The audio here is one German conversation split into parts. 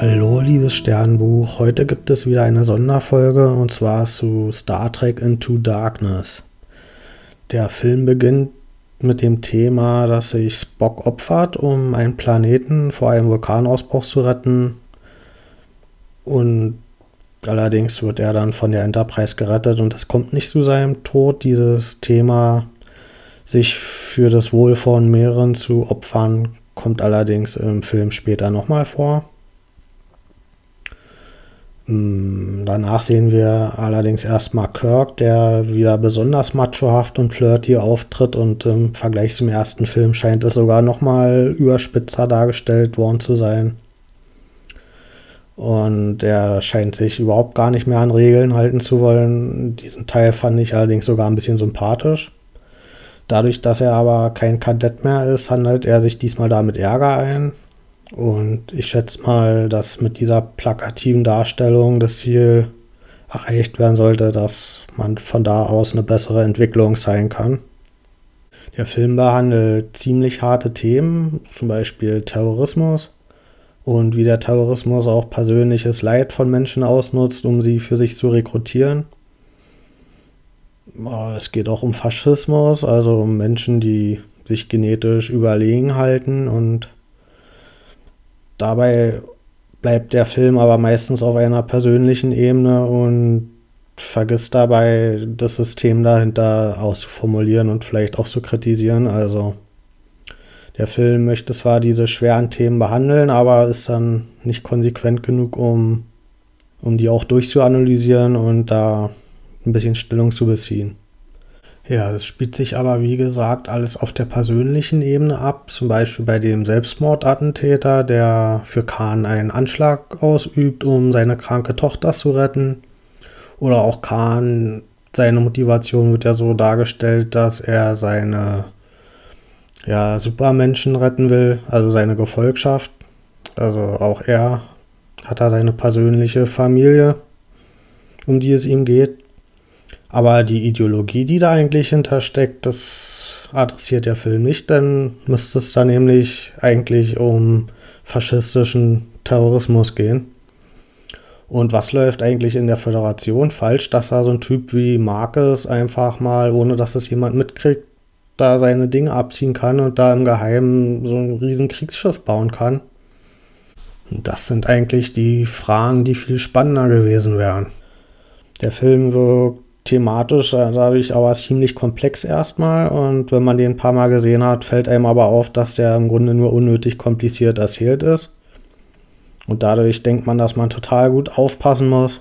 Hallo, liebes Sternbuch. Heute gibt es wieder eine Sonderfolge und zwar zu Star Trek Into Darkness. Der Film beginnt mit dem Thema, dass sich Spock opfert, um einen Planeten vor einem Vulkanausbruch zu retten. Und allerdings wird er dann von der Enterprise gerettet und es kommt nicht zu seinem Tod. Dieses Thema, sich für das Wohl von mehreren zu opfern, kommt allerdings im Film später nochmal vor. Mm, danach sehen wir allerdings erstmal Kirk, der wieder besonders machohaft und flirty auftritt und im Vergleich zum ersten Film scheint es sogar nochmal überspitzer dargestellt worden zu sein. Und er scheint sich überhaupt gar nicht mehr an Regeln halten zu wollen. Diesen Teil fand ich allerdings sogar ein bisschen sympathisch. Dadurch, dass er aber kein Kadett mehr ist, handelt er sich diesmal damit Ärger ein. Und ich schätze mal, dass mit dieser plakativen Darstellung das Ziel erreicht werden sollte, dass man von da aus eine bessere Entwicklung sein kann. Der Film behandelt ziemlich harte Themen, zum Beispiel Terrorismus und wie der Terrorismus auch persönliches Leid von Menschen ausnutzt, um sie für sich zu rekrutieren. Es geht auch um Faschismus, also um Menschen, die sich genetisch überlegen halten und Dabei bleibt der Film aber meistens auf einer persönlichen Ebene und vergisst dabei, das System dahinter auszuformulieren und vielleicht auch zu kritisieren. Also der Film möchte zwar diese schweren Themen behandeln, aber ist dann nicht konsequent genug, um, um die auch durchzuanalysieren und da ein bisschen Stellung zu beziehen. Ja, das spielt sich aber, wie gesagt, alles auf der persönlichen Ebene ab. Zum Beispiel bei dem Selbstmordattentäter, der für Khan einen Anschlag ausübt, um seine kranke Tochter zu retten. Oder auch Khan, seine Motivation wird ja so dargestellt, dass er seine ja, Supermenschen retten will, also seine Gefolgschaft. Also auch er hat da seine persönliche Familie, um die es ihm geht. Aber die Ideologie, die da eigentlich hintersteckt, das adressiert der Film nicht, dann müsste es da nämlich eigentlich um faschistischen Terrorismus gehen. Und was läuft eigentlich in der Föderation falsch, dass da so ein Typ wie Marcus einfach mal, ohne dass es jemand mitkriegt, da seine Dinge abziehen kann und da im Geheimen so ein riesen Kriegsschiff bauen kann? Das sind eigentlich die Fragen, die viel spannender gewesen wären. Der Film wirkt thematisch äh, dadurch aber ziemlich komplex erstmal. Und wenn man den ein paar Mal gesehen hat, fällt einem aber auf, dass der im Grunde nur unnötig kompliziert erzählt ist. Und dadurch denkt man, dass man total gut aufpassen muss.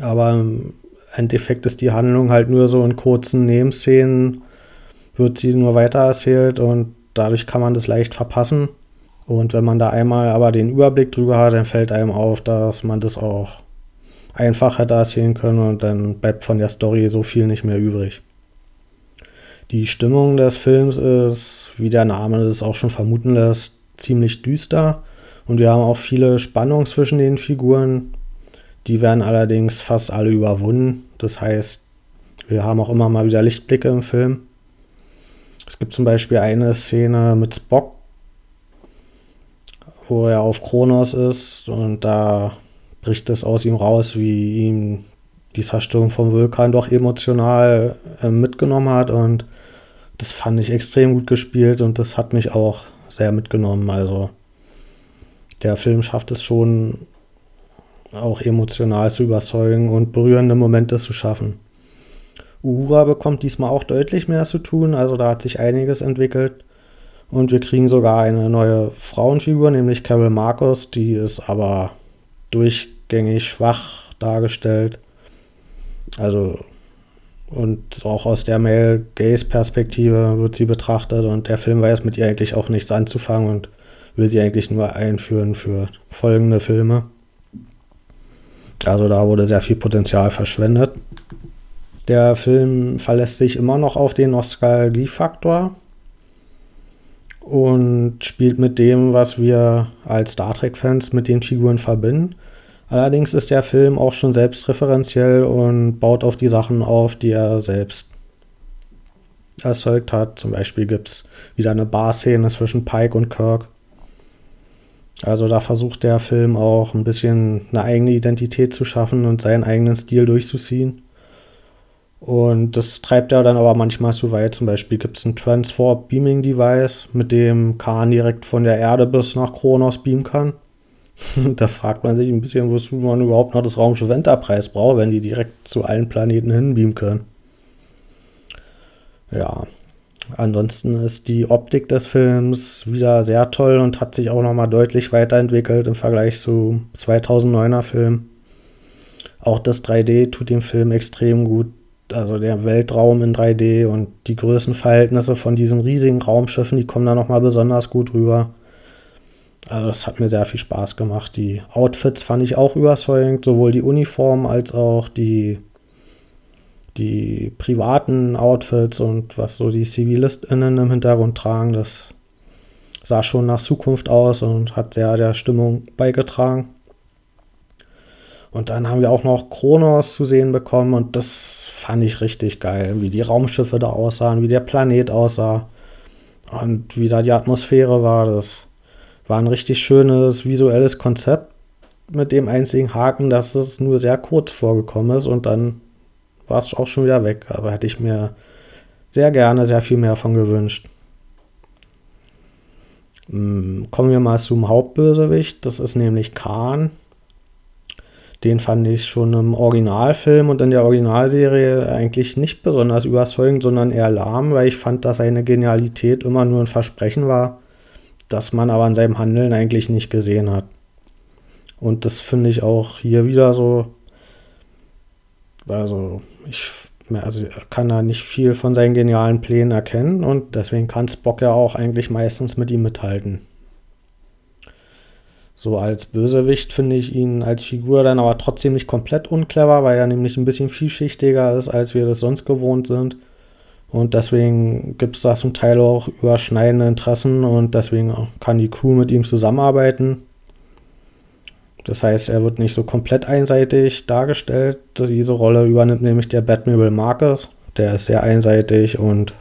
Aber im Endeffekt ist die Handlung halt nur so in kurzen Nebenszenen, wird sie nur weiter erzählt und dadurch kann man das leicht verpassen. Und wenn man da einmal aber den Überblick drüber hat, dann fällt einem auf, dass man das auch einfacher erzählen können und dann bleibt von der Story so viel nicht mehr übrig. Die Stimmung des Films ist, wie der Name es auch schon vermuten lässt, ziemlich düster und wir haben auch viele Spannungen zwischen den Figuren. Die werden allerdings fast alle überwunden. Das heißt, wir haben auch immer mal wieder Lichtblicke im Film. Es gibt zum Beispiel eine Szene mit Spock, wo er auf Kronos ist und da bricht es aus ihm raus, wie ihm die Zerstörung vom Vulkan doch emotional äh, mitgenommen hat. Und das fand ich extrem gut gespielt und das hat mich auch sehr mitgenommen. Also der Film schafft es schon auch emotional zu überzeugen und berührende Momente zu schaffen. Uhura bekommt diesmal auch deutlich mehr zu tun, also da hat sich einiges entwickelt. Und wir kriegen sogar eine neue Frauenfigur, nämlich Carol Marcos, die ist aber durchgängig schwach dargestellt. Also und auch aus der Male Gaze Perspektive wird sie betrachtet und der Film weiß mit ihr eigentlich auch nichts anzufangen und will sie eigentlich nur einführen für folgende Filme. Also da wurde sehr viel Potenzial verschwendet. Der Film verlässt sich immer noch auf den Nostalgiefaktor und spielt mit dem, was wir als Star Trek-Fans mit den Figuren verbinden. Allerdings ist der Film auch schon selbstreferenziell und baut auf die Sachen auf, die er selbst erzeugt hat. Zum Beispiel gibt es wieder eine Bar-Szene zwischen Pike und Kirk. Also da versucht der Film auch ein bisschen eine eigene Identität zu schaffen und seinen eigenen Stil durchzuziehen. Und das treibt er dann aber manchmal zu weit. Zum Beispiel gibt es ein Transform Beaming Device, mit dem Khan direkt von der Erde bis nach Kronos beamen kann. da fragt man sich ein bisschen, wozu man überhaupt noch das Raumschiff Enterprise braucht, wenn die direkt zu allen Planeten hinbeamen können. Ja, ansonsten ist die Optik des Films wieder sehr toll und hat sich auch nochmal deutlich weiterentwickelt im Vergleich zu 2009er Film. Auch das 3D tut dem Film extrem gut. Also der Weltraum in 3D und die Größenverhältnisse von diesen riesigen Raumschiffen, die kommen da nochmal besonders gut rüber. Also das hat mir sehr viel Spaß gemacht. Die Outfits fand ich auch überzeugend, sowohl die Uniform als auch die, die privaten Outfits und was so die ZivilistInnen im Hintergrund tragen. Das sah schon nach Zukunft aus und hat sehr der Stimmung beigetragen. Und dann haben wir auch noch Kronos zu sehen bekommen und das fand ich richtig geil, wie die Raumschiffe da aussahen, wie der Planet aussah und wie da die Atmosphäre war. Das war ein richtig schönes visuelles Konzept mit dem einzigen Haken, dass es nur sehr kurz vorgekommen ist und dann war es auch schon wieder weg. Aber hätte ich mir sehr gerne sehr viel mehr von gewünscht. Hm, kommen wir mal zum Hauptbösewicht. Das ist nämlich Khan. Den fand ich schon im Originalfilm und in der Originalserie eigentlich nicht besonders überzeugend, sondern eher lahm, weil ich fand, dass seine Genialität immer nur ein Versprechen war das man aber an seinem Handeln eigentlich nicht gesehen hat. Und das finde ich auch hier wieder so. Also, ich also kann da nicht viel von seinen genialen Plänen erkennen und deswegen kann Spock ja auch eigentlich meistens mit ihm mithalten. So als Bösewicht finde ich ihn als Figur dann aber trotzdem nicht komplett unclever, weil er nämlich ein bisschen vielschichtiger ist, als wir das sonst gewohnt sind. Und deswegen gibt es da zum Teil auch überschneidende Interessen und deswegen kann die Crew mit ihm zusammenarbeiten. Das heißt, er wird nicht so komplett einseitig dargestellt. Diese Rolle übernimmt nämlich der Batmobile Marcus. Der ist sehr einseitig und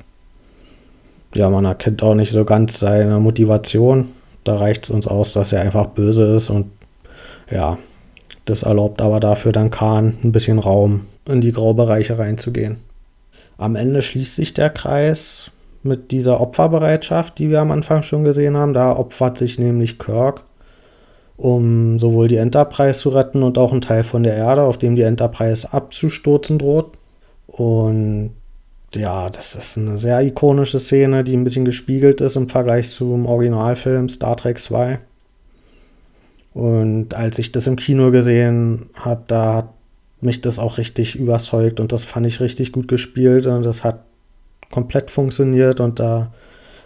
ja, man erkennt auch nicht so ganz seine Motivation. Da reicht es uns aus, dass er einfach böse ist und ja, das erlaubt aber dafür dann Khan ein bisschen Raum in die Graubereiche reinzugehen. Am Ende schließt sich der Kreis mit dieser Opferbereitschaft, die wir am Anfang schon gesehen haben. Da opfert sich nämlich Kirk, um sowohl die Enterprise zu retten und auch einen Teil von der Erde, auf dem die Enterprise abzustürzen droht. Und ja, das ist eine sehr ikonische Szene, die ein bisschen gespiegelt ist im Vergleich zum Originalfilm Star Trek 2. Und als ich das im Kino gesehen habe, da hat mich das auch richtig überzeugt und das fand ich richtig gut gespielt und das hat komplett funktioniert und da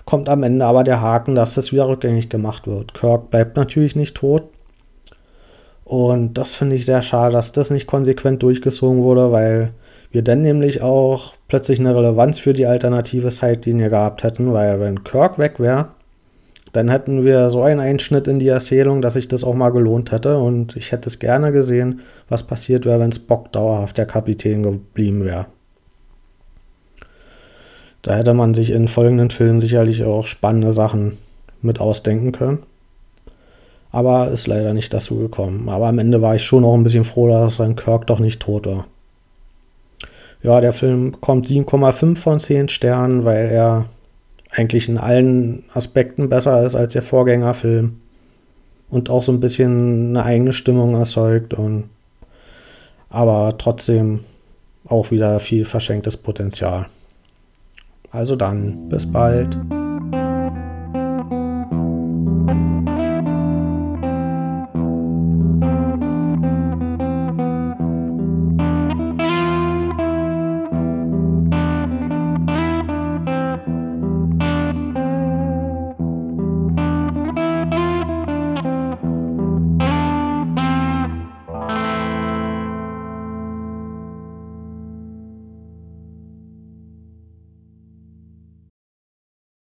kommt am Ende aber der Haken, dass das wieder rückgängig gemacht wird. Kirk bleibt natürlich nicht tot und das finde ich sehr schade, dass das nicht konsequent durchgezogen wurde, weil wir dann nämlich auch plötzlich eine Relevanz für die alternative Zeitlinie gehabt hätten, weil wenn Kirk weg wäre, dann hätten wir so einen Einschnitt in die Erzählung, dass sich das auch mal gelohnt hätte. Und ich hätte es gerne gesehen, was passiert wäre, wenn Spock dauerhaft der Kapitän geblieben wäre. Da hätte man sich in folgenden Filmen sicherlich auch spannende Sachen mit ausdenken können. Aber ist leider nicht dazu gekommen. Aber am Ende war ich schon auch ein bisschen froh, dass sein Kirk doch nicht tot war. Ja, der Film bekommt 7,5 von 10 Sternen, weil er eigentlich in allen Aspekten besser ist als der Vorgängerfilm und auch so ein bisschen eine eigene Stimmung erzeugt und aber trotzdem auch wieder viel verschenktes Potenzial. Also dann, bis bald.